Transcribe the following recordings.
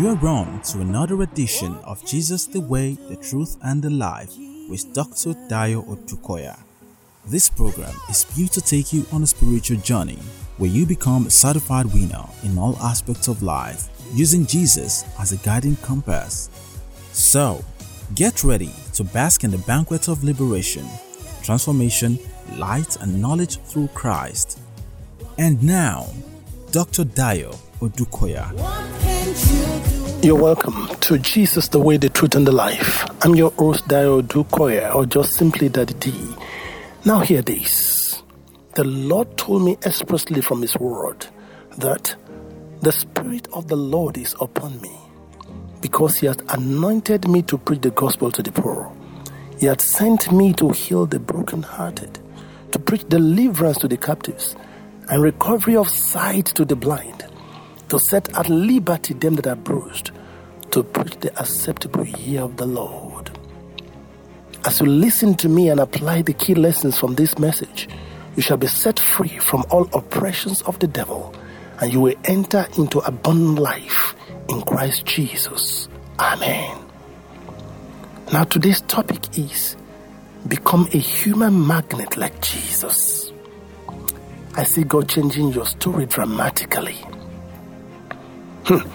You are on to another edition of Jesus the Way, the Truth, and the Life with Dr. Dayo Odukoya. This program is built to take you on a spiritual journey where you become a certified winner in all aspects of life using Jesus as a guiding compass. So, get ready to bask in the banquet of liberation, transformation, light, and knowledge through Christ. And now, Dr. Dayo Odukoya. You're welcome to Jesus, the way, the truth, and the life. I'm your host, Dayo Odukoya, or just simply Daddy D. Now, hear this. The Lord told me expressly from His word that the Spirit of the Lord is upon me because He has anointed me to preach the gospel to the poor. He has sent me to heal the brokenhearted, to preach deliverance to the captives, and recovery of sight to the blind to set at liberty them that are bruised, to preach the acceptable year of the Lord. As you listen to me and apply the key lessons from this message, you shall be set free from all oppressions of the devil, and you will enter into abundant life in Christ Jesus. Amen. Now, today's topic is become a human magnet like Jesus. I see God changing your story dramatically. Hmm.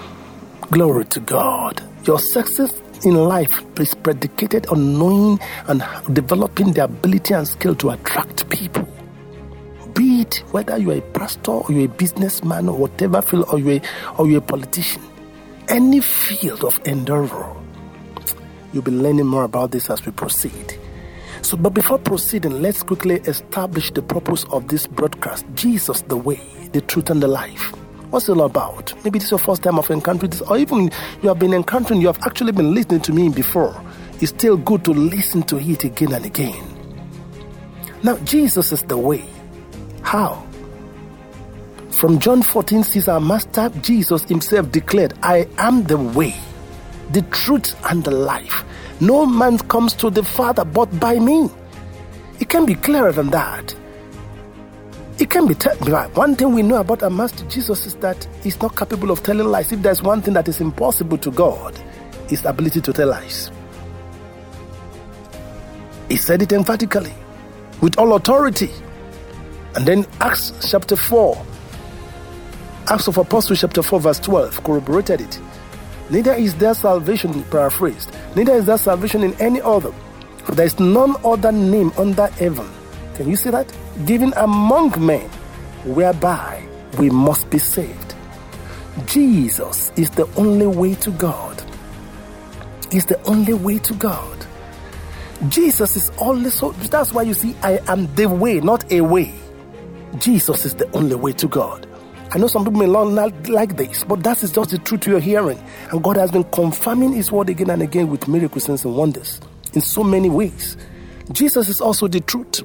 Glory to God. Your success in life is predicated on knowing and developing the ability and skill to attract people. Be it whether you're a pastor or you're a businessman or whatever field or you're a, or you're a politician, any field of endeavor, you'll be learning more about this as we proceed. So, but before proceeding, let's quickly establish the purpose of this broadcast Jesus, the way, the truth, and the life. What's it all about? Maybe this is your first time of encountering this, or even you have been encountering, you have actually been listening to me before. It's still good to listen to it again and again. Now, Jesus is the way. How? From John 14 says our Master Jesus himself declared, I am the way, the truth, and the life. No man comes to the Father but by me. It can be clearer than that. It can be t- one thing we know about our Master Jesus is that he's not capable of telling lies. If there's one thing that is impossible to God, the ability to tell lies. He said it emphatically, with all authority. And then Acts chapter 4, Acts of Apostles chapter 4, verse 12, corroborated it. Neither is there salvation, paraphrased, neither is there salvation in any other. For there is none other name under heaven. Can you see that? Given among men, whereby we must be saved. Jesus is the only way to God. Is the only way to God. Jesus is only so that's why you see I am the way, not a way. Jesus is the only way to God. I know some people may not like this, but that is just the truth you're hearing. And God has been confirming His word again and again with miracles, and wonders in so many ways. Jesus is also the truth.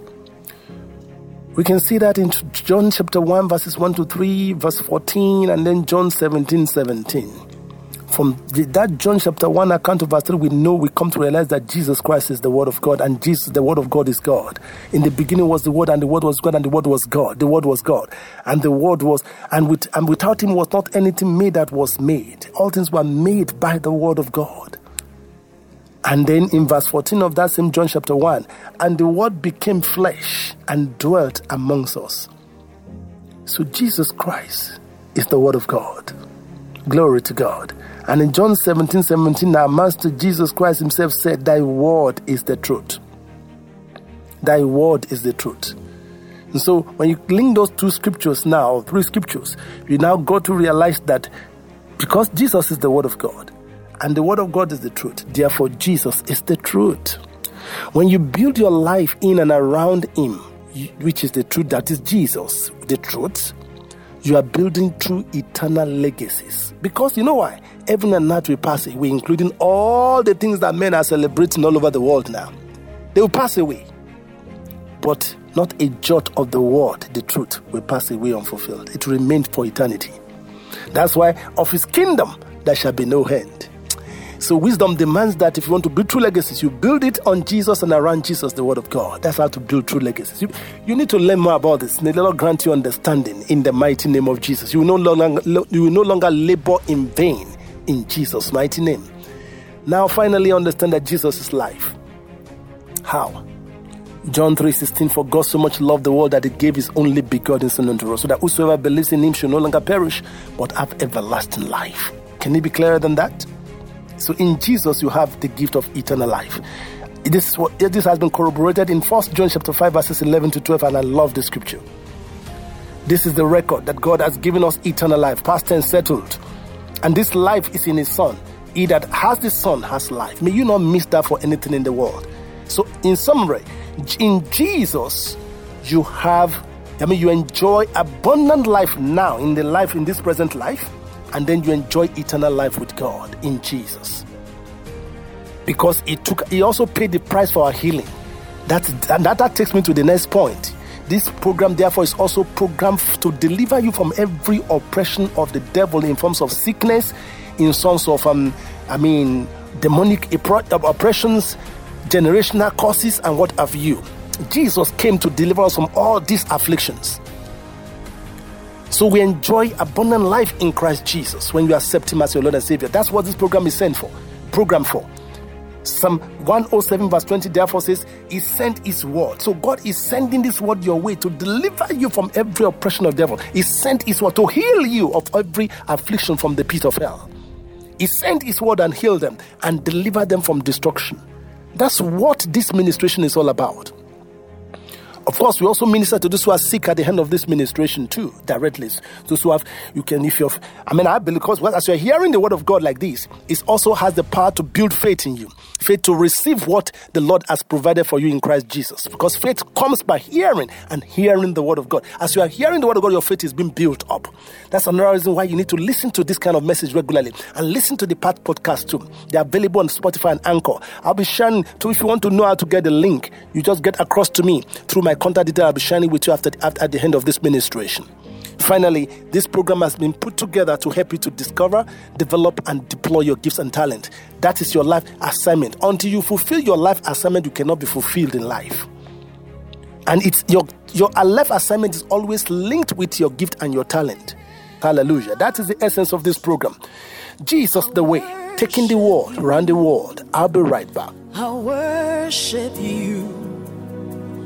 We can see that in John chapter 1, verses 1 to 3, verse 14, and then John 17, 17. From that John chapter 1 account to verse 3, we know we come to realize that Jesus Christ is the Word of God, and Jesus, the Word of God, is God. In the beginning was the Word, and the Word was God, and the Word was God. The Word was God, and the Word was, and, with, and without Him was not anything made that was made. All things were made by the Word of God. And then in verse 14 of that same John chapter 1, and the Word became flesh and dwelt amongst us. So Jesus Christ is the Word of God. Glory to God. And in John 17 17, our Master Jesus Christ Himself said, Thy word is the truth. Thy word is the truth. And so when you link those two scriptures now, three scriptures, you now got to realize that because Jesus is the Word of God and the Word of God is the truth, therefore Jesus is the truth. When you build your life in and around Him, which is the truth, that is Jesus, the truth, you are building true eternal legacies. Because you know why? Heaven and earth will pass away, including all the things that men are celebrating all over the world now. They will pass away. But not a jot of the word, the truth, will pass away unfulfilled. It remains for eternity. That's why of his kingdom there shall be no end. So wisdom demands that if you want to build true legacies, you build it on Jesus and around Jesus, the Word of God. That's how to build true legacies. You, you need to learn more about this. May the Lord grant you understanding in the mighty name of Jesus. You will no longer, you will no longer labor in vain in Jesus' mighty name. Now, finally, understand that Jesus is life. How? John 3:16 For God so much loved the world that he gave his only begotten son unto us so that whosoever believes in him should no longer perish but have everlasting life. Can it be clearer than that? So in Jesus, you have the gift of eternal life. This is what this has been corroborated in First John chapter 5, verses 11 to 12, and I love the scripture. This is the record that God has given us eternal life, past tense settled. And this life is in His Son. He that has the Son has life. May you not miss that for anything in the world. So, in summary, in Jesus, you have, I mean, you enjoy abundant life now in the life, in this present life and then you enjoy eternal life with God in Jesus. Because he took he also paid the price for our healing. That's and that, that takes me to the next point. This program, therefore, is also programmed to deliver you from every oppression of the devil in forms of sickness, in terms of um, I mean, demonic oppressions, generational causes, and what have you. Jesus came to deliver us from all these afflictions. So we enjoy abundant life in Christ Jesus when you accept Him as your Lord and Savior. That's what this program is sent for. Program for. Psalm 107 verse 20 therefore says, He sent His word. So God is sending this word your way to deliver you from every oppression of devil. He sent His word to heal you of every affliction from the pit of hell. He sent His word and healed them and delivered them from destruction. That's what this ministration is all about. Of course, we also minister to those who are sick at the end of this ministration too, directly. Those who have, you can, if you're, I mean, I believe, because as you're hearing the word of God like this, it also has the power to build faith in you, faith to receive what the Lord has provided for you in Christ Jesus. Because faith comes by hearing and hearing the word of God. As you are hearing the word of God, your faith is being built up. That's another reason why you need to listen to this kind of message regularly and listen to the Path podcast too. They're available on Spotify and Anchor. I'll be sharing, so if you want to know how to get the link, you just get across to me through my contact detail I'll be sharing with you after, after at the end of this ministration. Finally, this program has been put together to help you to discover, develop, and deploy your gifts and talent. That is your life assignment. Until you fulfill your life assignment, you cannot be fulfilled in life. And it's your your life assignment is always linked with your gift and your talent. Hallelujah. That is the essence of this program. Jesus the way, taking the world around the world. I'll be right back. I worship you.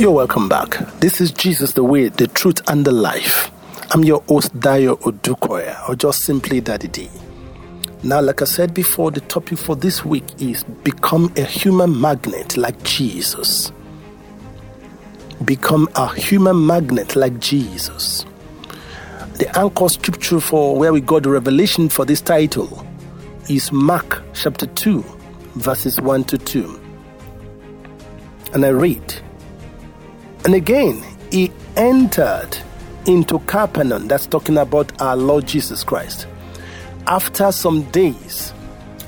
You're welcome back. This is Jesus, the way, the truth, and the life. I'm your host, Dayo Odukoya, or just simply Daddy D. Now, like I said before, the topic for this week is become a human magnet like Jesus become a human magnet like Jesus. The anchor scripture for where we got the revelation for this title is Mark chapter 2, verses 1 to 2. And I read, And again, he entered into Capernaum, that's talking about our Lord Jesus Christ, after some days,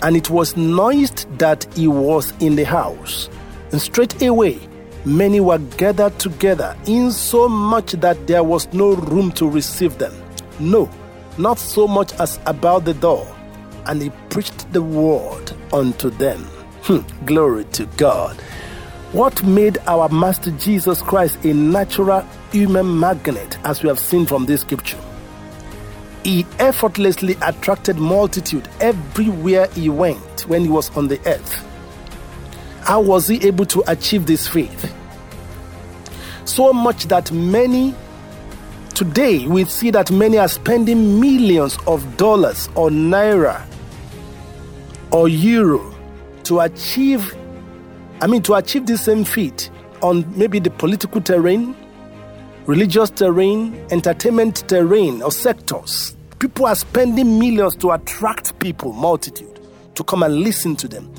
and it was noised that he was in the house. And straightway many were gathered together, insomuch that there was no room to receive them. No, not so much as about the door. And he preached the word unto them. Hmm, glory to God. What made our Master Jesus Christ a natural human magnet, as we have seen from this scripture? He effortlessly attracted multitude everywhere he went when he was on the earth. How was he able to achieve this faith? So much that many today we see that many are spending millions of dollars or naira or euro to achieve I mean, to achieve this same feat on maybe the political terrain, religious terrain, entertainment terrain, or sectors, people are spending millions to attract people, multitude, to come and listen to them,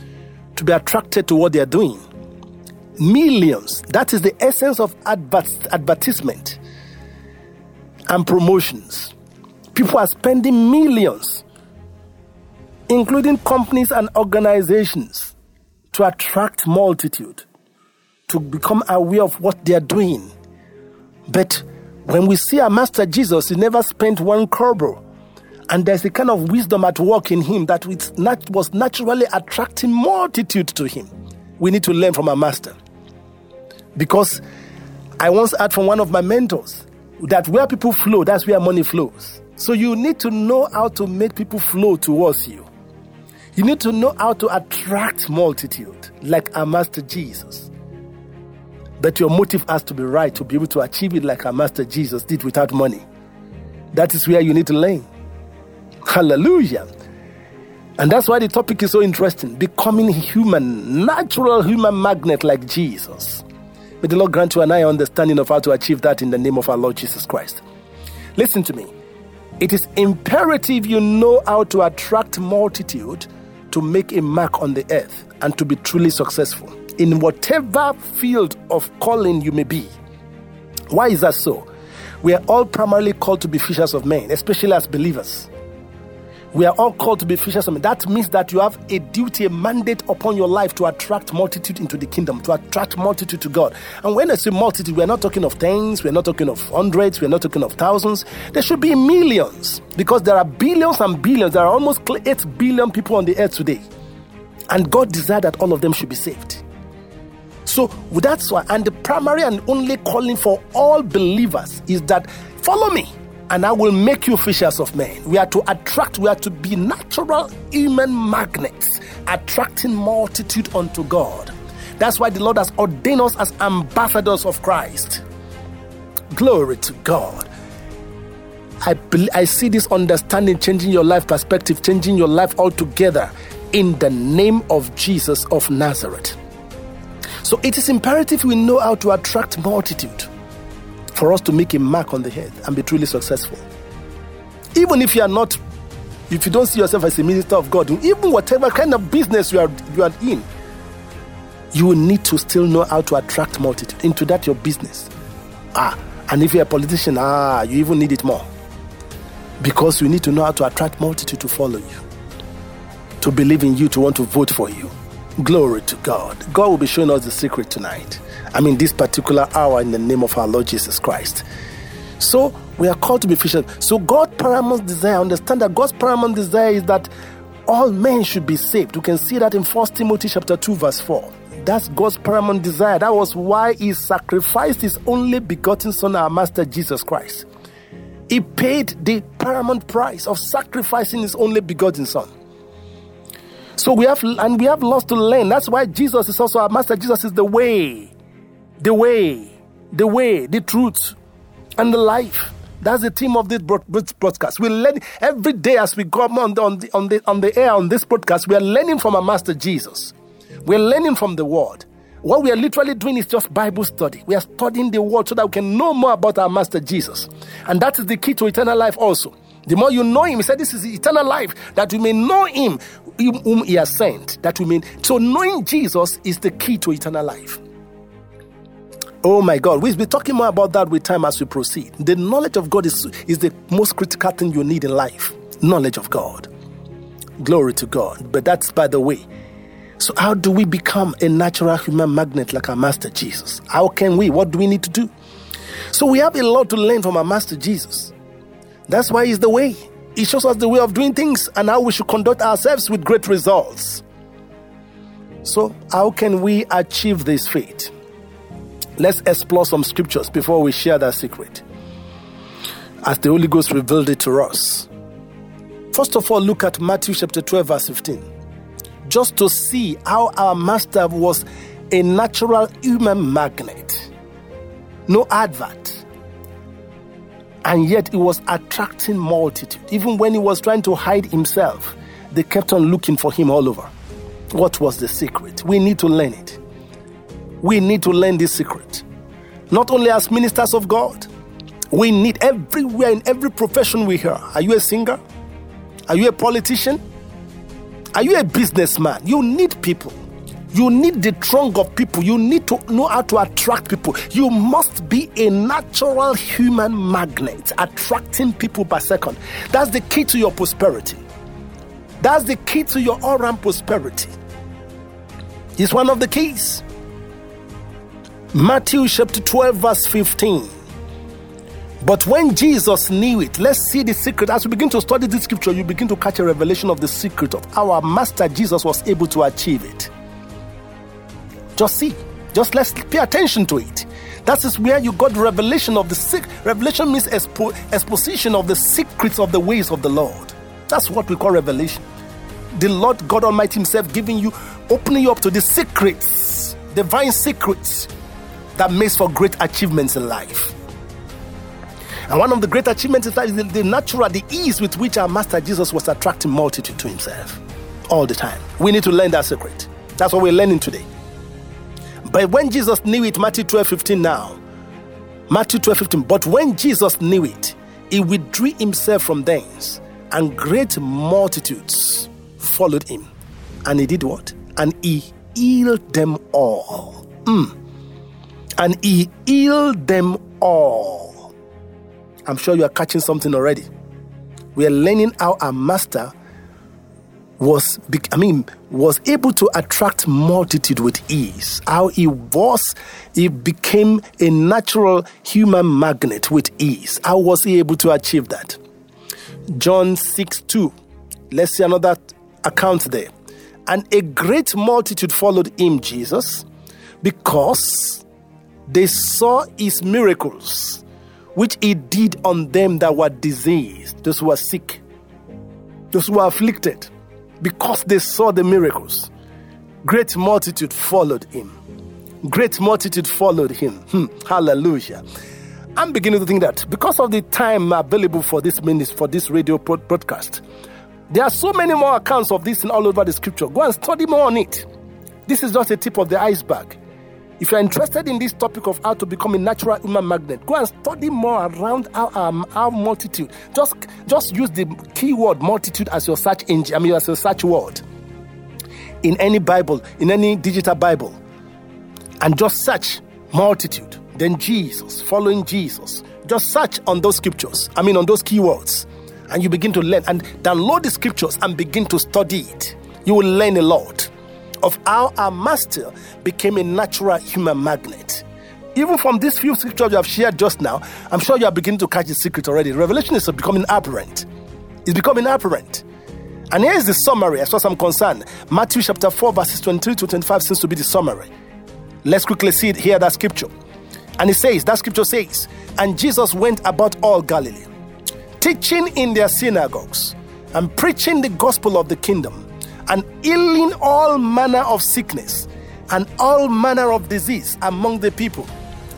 to be attracted to what they are doing. Millions. That is the essence of advert- advertisement and promotions. People are spending millions, including companies and organizations, to attract multitude, to become aware of what they are doing. But when we see our Master Jesus, he never spent one kobo. And there's a kind of wisdom at work in him that was naturally attracting multitude to him. We need to learn from our Master. Because I once heard from one of my mentors that where people flow, that's where money flows. So you need to know how to make people flow towards you. You need to know how to attract multitude, like our Master Jesus. That your motive has to be right to be able to achieve it like our Master Jesus did without money. That is where you need to learn. Hallelujah. And that's why the topic is so interesting becoming human, natural human magnet like Jesus. May the Lord grant you and I understanding of how to achieve that in the name of our Lord Jesus Christ. Listen to me. It is imperative you know how to attract multitude to make a mark on the earth and to be truly successful in whatever field of calling you may be. Why is that so? We are all primarily called to be fishers of men, especially as believers. We are all called to be fishers of men. That means that you have a duty, a mandate upon your life to attract multitude into the kingdom, to attract multitude to God. And when I say multitude, we're not talking of tens, we're not talking of hundreds, we're not talking of thousands. There should be millions because there are billions and billions. There are almost 8 billion people on the earth today. And God desired that all of them should be saved. So that's why, and the primary and only calling for all believers is that follow me and I will make you fishers of men. We are to attract, we are to be natural human magnets, attracting multitude unto God. That's why the Lord has ordained us as ambassadors of Christ. Glory to God. I, I see this understanding changing your life perspective, changing your life altogether in the name of Jesus of Nazareth. So it is imperative we know how to attract multitude for us to make a mark on the head and be truly successful. Even if you are not, if you don't see yourself as a minister of God, even whatever kind of business you are you are in, you will need to still know how to attract multitude into that your business. Ah, and if you're a politician, ah, you even need it more. Because you need to know how to attract multitude to follow you, to believe in you, to want to vote for you. Glory to God. God will be showing us the secret tonight. I mean, this particular hour in the name of our Lord Jesus Christ. So we are called to be fishers. So God's paramount desire, understand that God's paramount desire is that all men should be saved. You can see that in 1 Timothy chapter 2, verse 4. That's God's paramount desire. That was why he sacrificed his only begotten Son, our Master Jesus Christ. He paid the paramount price of sacrificing his only begotten Son. So we have and we have lost to learn. That's why Jesus is also our Master. Jesus is the way the way, the way, the truth, and the life. That's the theme of this broadcast. We learn every day as we come on the, on the, on the, on the air on this broadcast. We are learning from our Master Jesus. We are learning from the Word. What we are literally doing is just Bible study. We are studying the Word so that we can know more about our Master Jesus. And that is the key to eternal life also. The more you know Him, He said, This is eternal life, that we may know Him whom He has sent. That we may. So knowing Jesus is the key to eternal life. Oh my God, we'll be talking more about that with time as we proceed. The knowledge of God is, is the most critical thing you need in life. Knowledge of God. Glory to God. But that's by the way. So, how do we become a natural human magnet like our Master Jesus? How can we? What do we need to do? So, we have a lot to learn from our Master Jesus. That's why He's the way. He shows us the way of doing things and how we should conduct ourselves with great results. So, how can we achieve this faith? Let's explore some scriptures before we share that secret. As the Holy Ghost revealed it to us. First of all, look at Matthew chapter 12, verse 15. Just to see how our master was a natural human magnet. No advert. And yet he was attracting multitude. Even when he was trying to hide himself, they kept on looking for him all over. What was the secret? We need to learn it. We need to learn this secret. Not only as ministers of God, we need everywhere in every profession we hear. Are you a singer? Are you a politician? Are you a businessman? You need people. You need the trunk of people. You need to know how to attract people. You must be a natural human magnet, attracting people per second. That's the key to your prosperity. That's the key to your all round prosperity. It's one of the keys. Matthew chapter 12, verse 15. But when Jesus knew it, let's see the secret. As we begin to study this scripture, you begin to catch a revelation of the secret of how our Master Jesus was able to achieve it. Just see, just let's pay attention to it. That is where you got revelation of the sick. Revelation means expo- exposition of the secrets of the ways of the Lord. That's what we call revelation. The Lord God Almighty Himself giving you, opening you up to the secrets, divine secrets that makes for great achievements in life. And one of the great achievements in life is the, natural, the ease with which our Master Jesus was attracting multitude to himself all the time. We need to learn that secret. That's what we're learning today. But when Jesus knew it, Matthew 12 15 now. Matthew 12 15. But when Jesus knew it, he withdrew himself from thence, and great multitudes followed him. And he did what? And he healed them all. Mm. And he healed them all. I'm sure you are catching something already. We are learning how our master was I mean was able to attract multitude with ease. How he was he became a natural human magnet with ease. How was he able to achieve that? John 6 2. Let's see another account there. And a great multitude followed him, Jesus, because they saw his miracles which he did on them that were diseased, those who were sick, those who were afflicted, because they saw the miracles. Great multitude followed him. Great multitude followed him. Hmm. Hallelujah. I'm beginning to think that because of the time available for this ministry, for this radio broadcast, there are so many more accounts of this in all over the scripture. Go and study more on it. This is just a tip of the iceberg. If you're interested in this topic of how to become a natural human magnet, go and study more around our, um, our multitude. Just, just use the keyword multitude as your search engine, I mean, as your search word in any Bible, in any digital Bible, and just search multitude, then Jesus, following Jesus. Just search on those scriptures, I mean, on those keywords, and you begin to learn and download the scriptures and begin to study it. You will learn a lot of how our master became a natural human magnet. Even from these few scriptures you have shared just now, I'm sure you are beginning to catch the secret already. Revelation is becoming apparent. It's becoming apparent. And here is the summary as far as I'm concerned. Matthew chapter 4, verses 23 to 25 seems to be the summary. Let's quickly see it here, that scripture. And it says, that scripture says, And Jesus went about all Galilee, teaching in their synagogues, and preaching the gospel of the kingdom and healing all manner of sickness and all manner of disease among the people.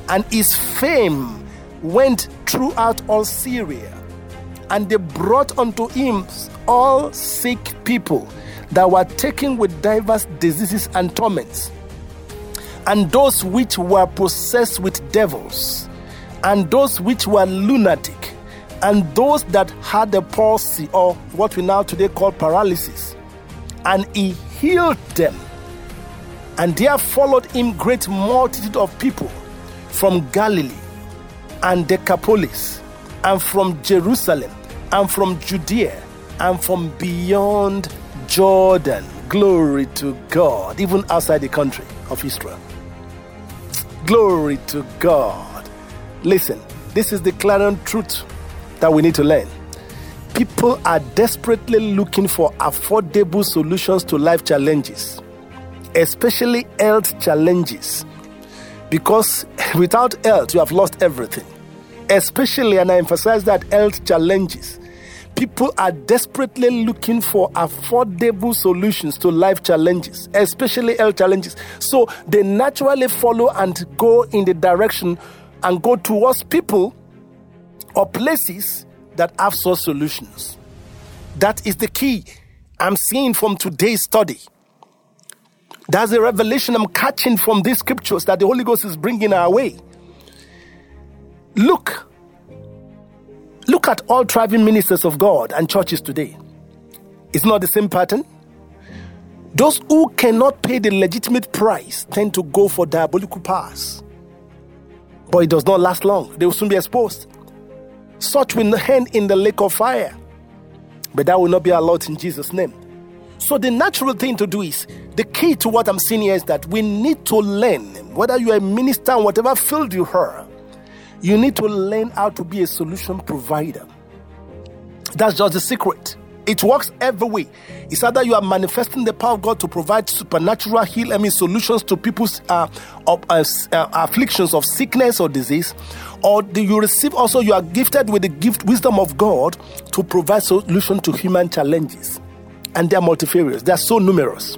And his fame went throughout all Syria. And they brought unto him all sick people that were taken with divers diseases and torments, and those which were possessed with devils, and those which were lunatic, and those that had the palsy, or what we now today call paralysis and he healed them. And there followed him great multitude of people from Galilee and Decapolis, and from Jerusalem, and from Judea, and from beyond Jordan. Glory to God, even outside the country of Israel. Glory to God. Listen, this is the clarion truth that we need to learn. People are desperately looking for affordable solutions to life challenges, especially health challenges. Because without health, you have lost everything. Especially, and I emphasize that health challenges. People are desperately looking for affordable solutions to life challenges, especially health challenges. So they naturally follow and go in the direction and go towards people or places that have such solutions. That is the key I'm seeing from today's study. That's the revelation I'm catching from these scriptures that the Holy Ghost is bringing our way. Look, look at all thriving ministers of God and churches today. It's not the same pattern. Those who cannot pay the legitimate price tend to go for diabolical powers. But it does not last long. They will soon be exposed. Such will end in the lake of fire. But that will not be allowed in Jesus' name. So the natural thing to do is the key to what I'm saying here is that we need to learn, whether you're a minister in whatever field you are, you need to learn how to be a solution provider. That's just the secret. It works every way. It's either you are manifesting the power of God to provide supernatural heal, I mean, solutions to people's uh, uh, uh, afflictions of sickness or disease, or do you receive also you are gifted with the gift wisdom of God to provide solution to human challenges, and they are multifarious. They are so numerous.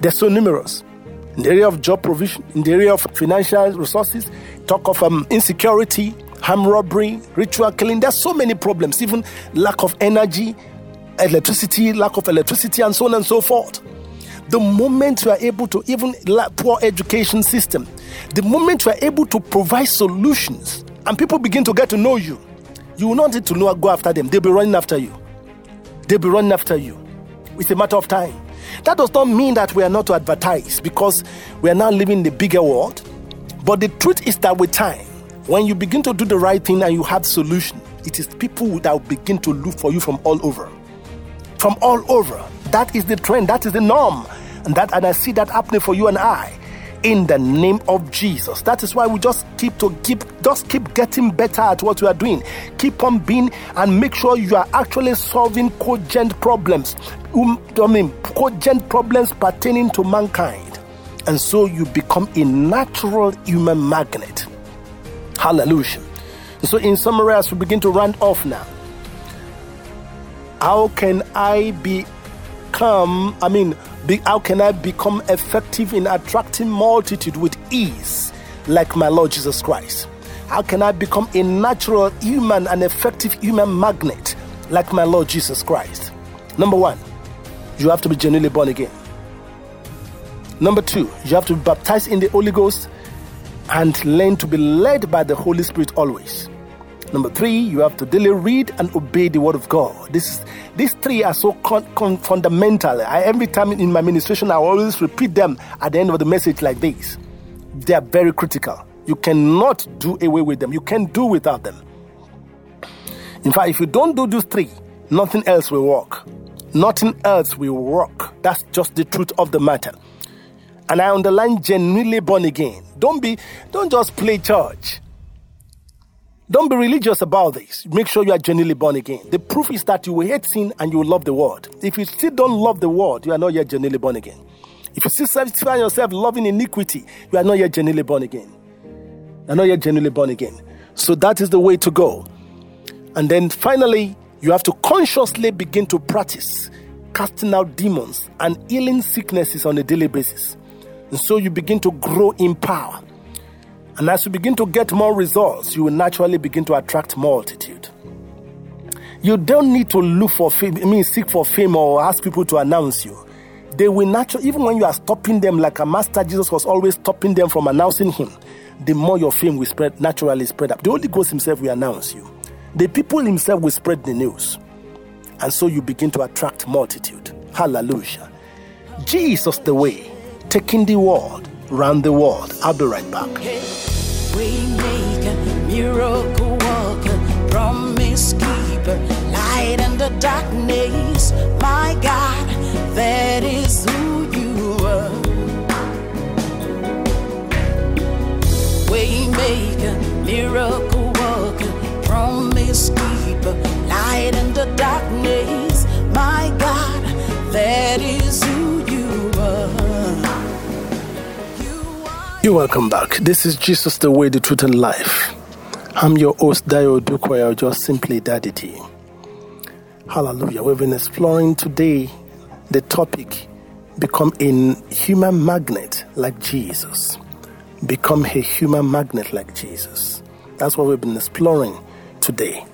They're so numerous. In the area of job provision, in the area of financial resources, talk of um, insecurity, armed robbery, ritual killing. There's so many problems, even lack of energy, electricity, lack of electricity, and so on and so forth. The moment you are able to, even poor education system, the moment you are able to provide solutions and people begin to get to know you, you will not need to know, go after them. They'll be running after you. They'll be running after you. It's a matter of time. That does not mean that we are not to advertise because we are now living in the bigger world. But the truth is that with time, when you begin to do the right thing and you have solution, it is people that will begin to look for you from all over. From all over. That is the trend, that is the norm. And that and I see that happening for you and I in the name of Jesus. That is why we just keep to keep just keep getting better at what we are doing. Keep on being and make sure you are actually solving cogent problems. Um, I mean cogent problems pertaining to mankind. And so you become a natural human magnet. Hallelujah. So in summary, as we begin to round off now, how can I become, I mean, be, how can I become effective in attracting multitude with ease like my Lord Jesus Christ? How can I become a natural human and effective human magnet like my Lord Jesus Christ? Number one, you have to be genuinely born again. Number two, you have to be baptized in the Holy Ghost and learn to be led by the Holy Spirit always. Number three, you have to daily read and obey the Word of God. This is, these three are so con- con- fundamental. I, every time in my ministration, I always repeat them at the end of the message like this. They are very critical. You cannot do away with them. You can't do without them. In fact, if you don't do these three, nothing else will work. Nothing else will work. That's just the truth of the matter. And I underline genuinely born again. Don't be, don't just play church. Don't be religious about this. Make sure you are genuinely born again. The proof is that you will hate sin and you will love the world. If you still don't love the world, you are not yet genuinely born again. If you still satisfy yourself loving iniquity, you are not yet genuinely born again. You are not yet genuinely born again. So that is the way to go. And then finally, you have to consciously begin to practice casting out demons and healing sicknesses on a daily basis. And so you begin to grow in power. And as you begin to get more results, you will naturally begin to attract multitude. You don't need to look for fame, I mean, seek for fame or ask people to announce you. They will naturally, even when you are stopping them, like a master Jesus was always stopping them from announcing him, the more your fame will spread, naturally spread up. The Holy Ghost himself will announce you. The people himself will spread the news. And so you begin to attract multitude. Hallelujah. Jesus the way, taking the world round the world. I'll be right back. We make a miracle worker, promise keeper, light in the darkness. My God, that is who you are. You're welcome back. This is Jesus, the way, the truth, and life. I'm your host, Dayo Odukoya, or just simply Daddy. Hallelujah. We've been exploring today the topic become a human magnet like Jesus. Become a human magnet like Jesus. That's what we've been exploring today.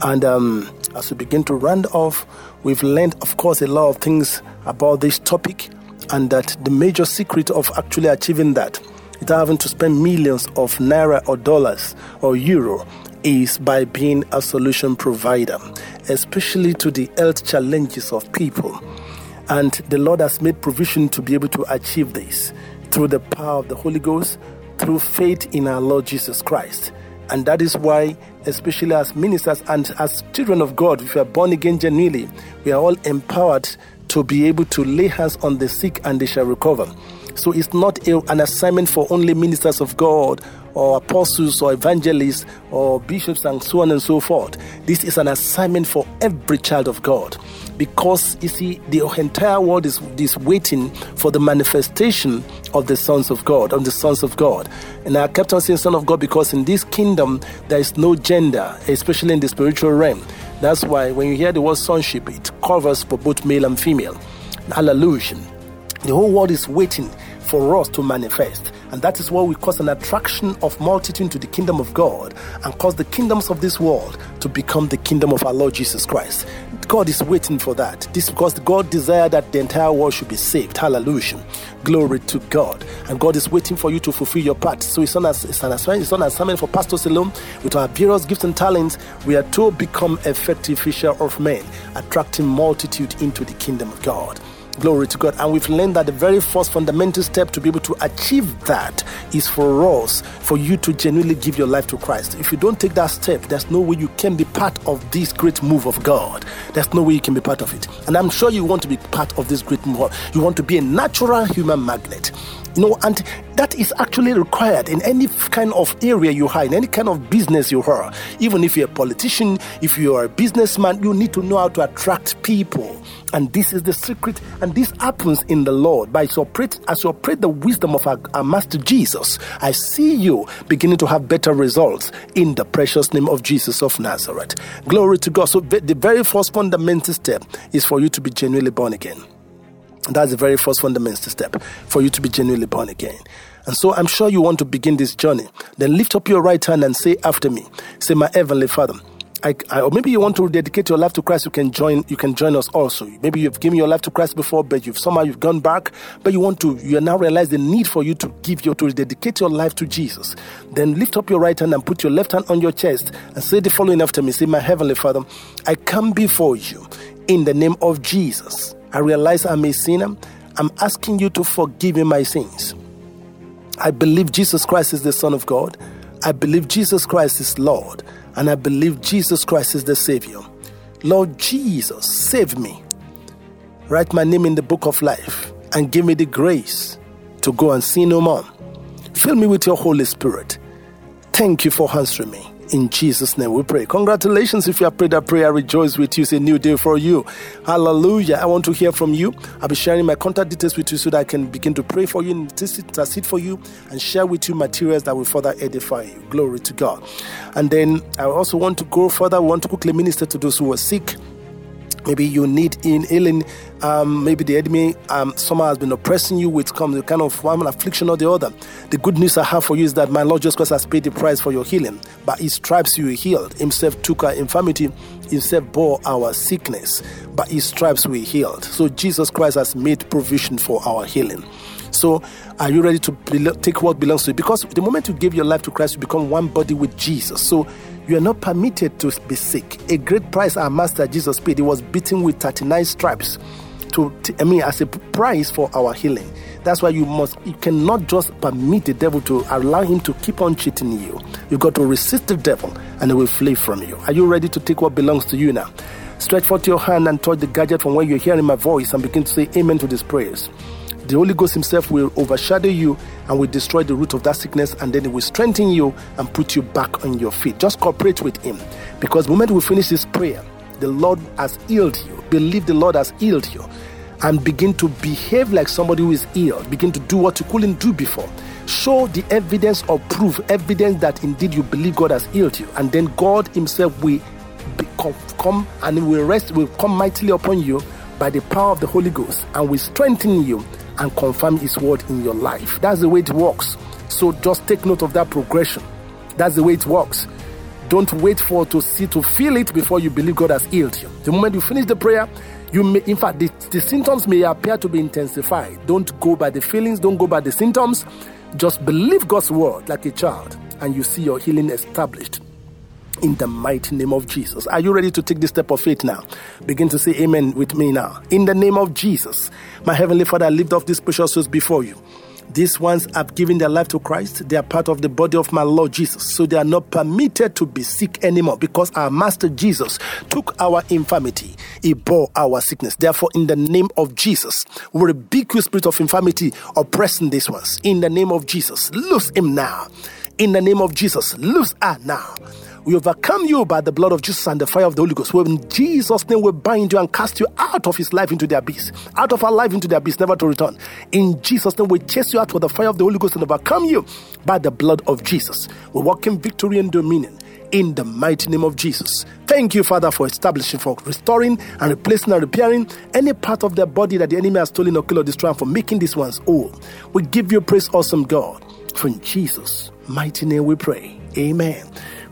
And um, as we begin to round off, we've learned, of course, a lot of things about this topic and that the major secret of actually achieving that without having to spend millions of naira or dollars or euro is by being a solution provider, especially to the health challenges of people. And the Lord has made provision to be able to achieve this through the power of the Holy Ghost, through faith in our Lord Jesus Christ. And that is why, especially as ministers and as children of God, if we are born again genuinely, we are all empowered to be able to lay hands on the sick and they shall recover. So it's not a, an assignment for only ministers of God or apostles or evangelists or bishops and so on and so forth. This is an assignment for every child of God because you see, the entire world is, is waiting for the manifestation of the sons of God, of the sons of God. And I kept on saying son of God because in this kingdom there is no gender, especially in the spiritual realm. That's why when you hear the word sonship, it covers for both male and female. Hallelujah. The whole world is waiting for us to manifest. And that is why we cause an attraction of multitude to the kingdom of God and cause the kingdoms of this world to become the kingdom of our Lord Jesus Christ. God is waiting for that. This because God desired that the entire world should be saved. Hallelujah. Glory to God. And God is waiting for you to fulfill your part. So it's not, it's an assignment, it's an assignment for pastors alone. With our various gifts and talents, we are to become effective fisher of men, attracting multitude into the kingdom of God. Glory to God. And we've learned that the very first fundamental step to be able to achieve that is for us, for you to genuinely give your life to Christ. If you don't take that step, there's no way you can be part of this great move of God. There's no way you can be part of it. And I'm sure you want to be part of this great move. You want to be a natural human magnet. Know, and that is actually required in any kind of area you are, in any kind of business you are. Even if you're a politician, if you are a businessman, you need to know how to attract people. And this is the secret, and this happens in the Lord by operate, as you operate the wisdom of our, our Master Jesus. I see you beginning to have better results in the precious name of Jesus of Nazareth. Glory to God. So, the very first fundamental step is for you to be genuinely born again. That's the very first fundamental step for you to be genuinely born again. And so I'm sure you want to begin this journey. Then lift up your right hand and say after me, say, My Heavenly Father. I, I, or maybe you want to dedicate your life to Christ. You can join. You can join us also. Maybe you've given your life to Christ before, but you've somehow you've gone back. But you want to. You now realize the need for you to give your to dedicate your life to Jesus. Then lift up your right hand and put your left hand on your chest and say the following after me. Say, My Heavenly Father, I come before you in the name of Jesus. I realize I'm a sinner. I'm asking you to forgive me my sins. I believe Jesus Christ is the Son of God. I believe Jesus Christ is Lord. And I believe Jesus Christ is the Savior. Lord Jesus, save me. Write my name in the book of life and give me the grace to go and sin no more. Fill me with your Holy Spirit. Thank you for answering me. In Jesus' name we pray. Congratulations if you have prayed that prayer. Rejoice with you. It's a new day for you. Hallelujah. I want to hear from you. I'll be sharing my contact details with you so that I can begin to pray for you, intercede for you, and share with you materials that will further edify you. Glory to God. And then I also want to go further. We want to quickly minister to those who are sick maybe you need in healing um, maybe the enemy um, somehow has been oppressing you with some kind of one affliction or the other the good news i have for you is that my lord jesus christ has paid the price for your healing by his stripes you healed himself took our infirmity himself bore our sickness by his stripes we healed so jesus christ has made provision for our healing so, are you ready to take what belongs to you? Because the moment you give your life to Christ, you become one body with Jesus. So, you are not permitted to be sick. A great price our Master Jesus paid. He was beaten with 39 stripes to, I mean, as a price for our healing. That's why you must, you cannot just permit the devil to allow him to keep on cheating you. You've got to resist the devil and he will flee from you. Are you ready to take what belongs to you now? Stretch forth your hand and touch the gadget from where you're hearing my voice and begin to say amen to these prayers the Holy Ghost Himself will overshadow you and will destroy the root of that sickness, and then He will strengthen you and put you back on your feet. Just cooperate with Him. Because the moment we finish this prayer, the Lord has healed you. Believe the Lord has healed you. And begin to behave like somebody who is healed. Begin to do what you couldn't do before. Show the evidence or proof, evidence that indeed you believe God has healed you. And then God Himself will come and will rest, will come mightily upon you by the power of the Holy Ghost and will strengthen you and confirm His word in your life. That's the way it works. So just take note of that progression. That's the way it works. Don't wait for to see to feel it before you believe God has healed you. The moment you finish the prayer, You may, in fact, the, the symptoms may appear to be intensified. Don't go by the feelings, don't go by the symptoms. Just believe God's word like a child, and you see your healing established in the mighty name of Jesus. Are you ready to take this step of faith now? Begin to say amen with me now. In the name of Jesus, my heavenly Father, I lift up these precious souls before you. These ones have given their life to Christ. They are part of the body of my Lord Jesus. So they are not permitted to be sick anymore because our Master Jesus took our infirmity. He bore our sickness. Therefore, in the name of Jesus, we rebuke you, spirit of infirmity, oppressing these ones. In the name of Jesus, loose him now. In the name of Jesus, loose her now. We overcome you by the blood of Jesus and the fire of the Holy Ghost. in Jesus' name, we bind you and cast you out of his life into the abyss, out of our life into the abyss, never to return. In Jesus' name, we chase you out with the fire of the Holy Ghost and overcome you by the blood of Jesus. We walk in victory and dominion in the mighty name of Jesus. Thank you, Father, for establishing, for restoring and replacing and repairing any part of their body that the enemy has stolen or killed or destroyed, and for making these ones whole. We give you praise, awesome God. For in Jesus' mighty name we pray. Amen.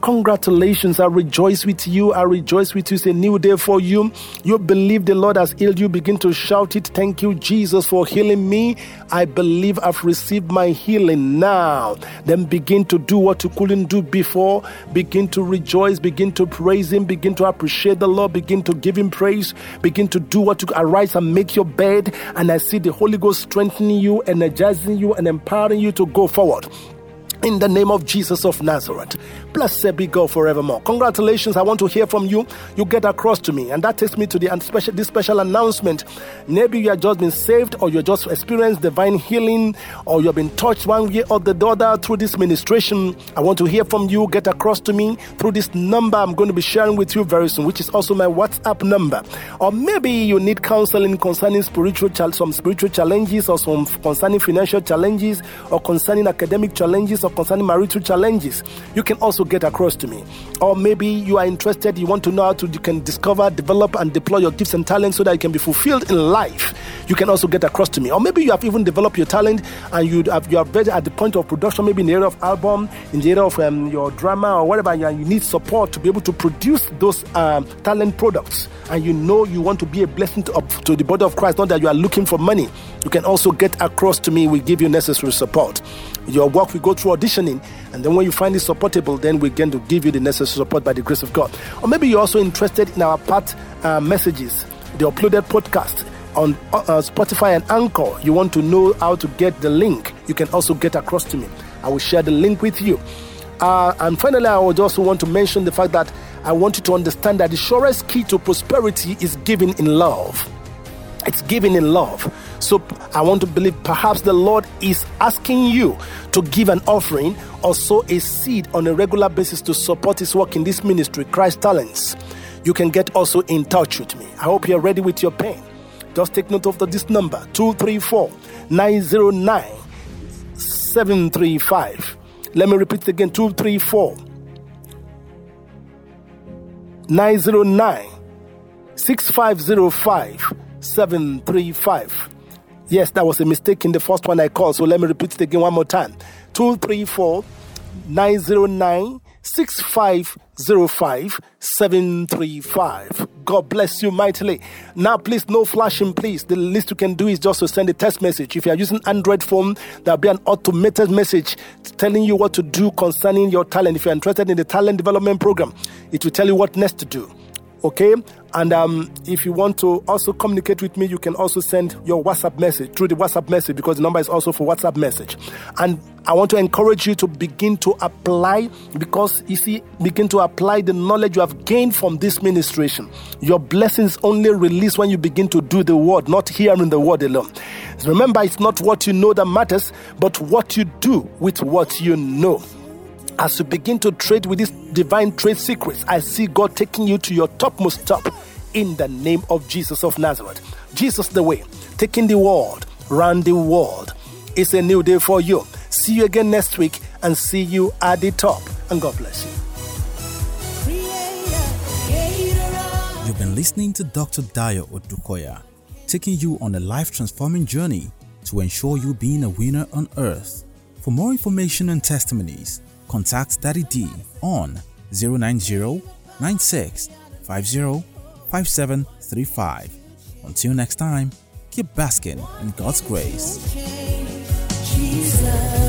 Congratulations. I rejoice with you. I rejoice with you. It's a new day for you. You believe the Lord has healed you. Begin to shout it. Thank you, Jesus, for healing me. I believe I've received my healing now. Then begin to do what you couldn't do before. Begin to rejoice. Begin to praise Him. Begin to appreciate the Lord. Begin to give Him praise. Begin to do what you arise and make your bed. And I see the Holy Ghost strengthening you, energizing you, and empowering you to go forward in the name of Jesus of Nazareth. Blessed be God forevermore. Congratulations. I want to hear from you. You get across to me. And that takes me to the special, this special announcement. Maybe you have just been saved or you just experienced divine healing or you've been touched one way or the other through this ministration. I want to hear from you. Get across to me through this number I'm going to be sharing with you very soon, which is also my WhatsApp number. Or maybe you need counseling concerning spiritual, some spiritual challenges or some concerning financial challenges or concerning academic challenges or concerning marital challenges, you can also get across to me. Or maybe you are interested, you want to know how to you can discover, develop, and deploy your gifts and talents so that you can be fulfilled in life. You can also get across to me. Or maybe you have even developed your talent and you have you are better at the point of production, maybe in the area of album, in the area of um, your drama or whatever, and you need support to be able to produce those um, talent products. And you know you want to be a blessing to, to the body of Christ, not that you are looking for money. You can also get across to me. We give you necessary support. Your work we go through auditioning, and then when you find it supportable, then we begin to give you the necessary support by the grace of God. Or maybe you're also interested in our part uh, messages, the uploaded podcast on uh, uh, Spotify and Anchor. You want to know how to get the link, you can also get across to me. I will share the link with you. Uh, and finally, I would also want to mention the fact that I want you to understand that the surest key to prosperity is giving in love. It's giving in love. So I want to believe perhaps the Lord is asking you to give an offering or sow a seed on a regular basis to support His work in this ministry, Christ Talents. You can get also in touch with me. I hope you're ready with your pen. Just take note of this number 234 909 735. Let me repeat it again 234 909 6505 735. Yes, that was a mistake in the first one I called. So let me repeat it again one more time 234 909 6505 735. God bless you mightily. Now, please, no flashing, please. The least you can do is just to send a text message. If you are using Android phone, there'll be an automated message telling you what to do concerning your talent. If you're interested in the talent development program, it will tell you what next to do okay? And um, if you want to also communicate with me you can also send your whatsapp message through the whatsapp message because the number is also for whatsapp message. And i want to encourage you to begin to apply because you see begin to apply the knowledge you have gained from this ministration. Your blessings only release when you begin to do the word not hearing the word alone. Remember it's not what you know that matters but what you do with what you know as you begin to trade with these divine trade secrets, I see God taking you to your topmost top in the name of Jesus of Nazareth. Jesus the way, taking the world round the world. It's a new day for you. See you again next week and see you at the top. And God bless you. You've been listening to Dr. Dayo Odukoya, taking you on a life transforming journey to ensure you being a winner on earth. For more information and testimonies, contact Daddy D on 090 96 50 5735 Until next time, keep basking in God's grace. Jesus.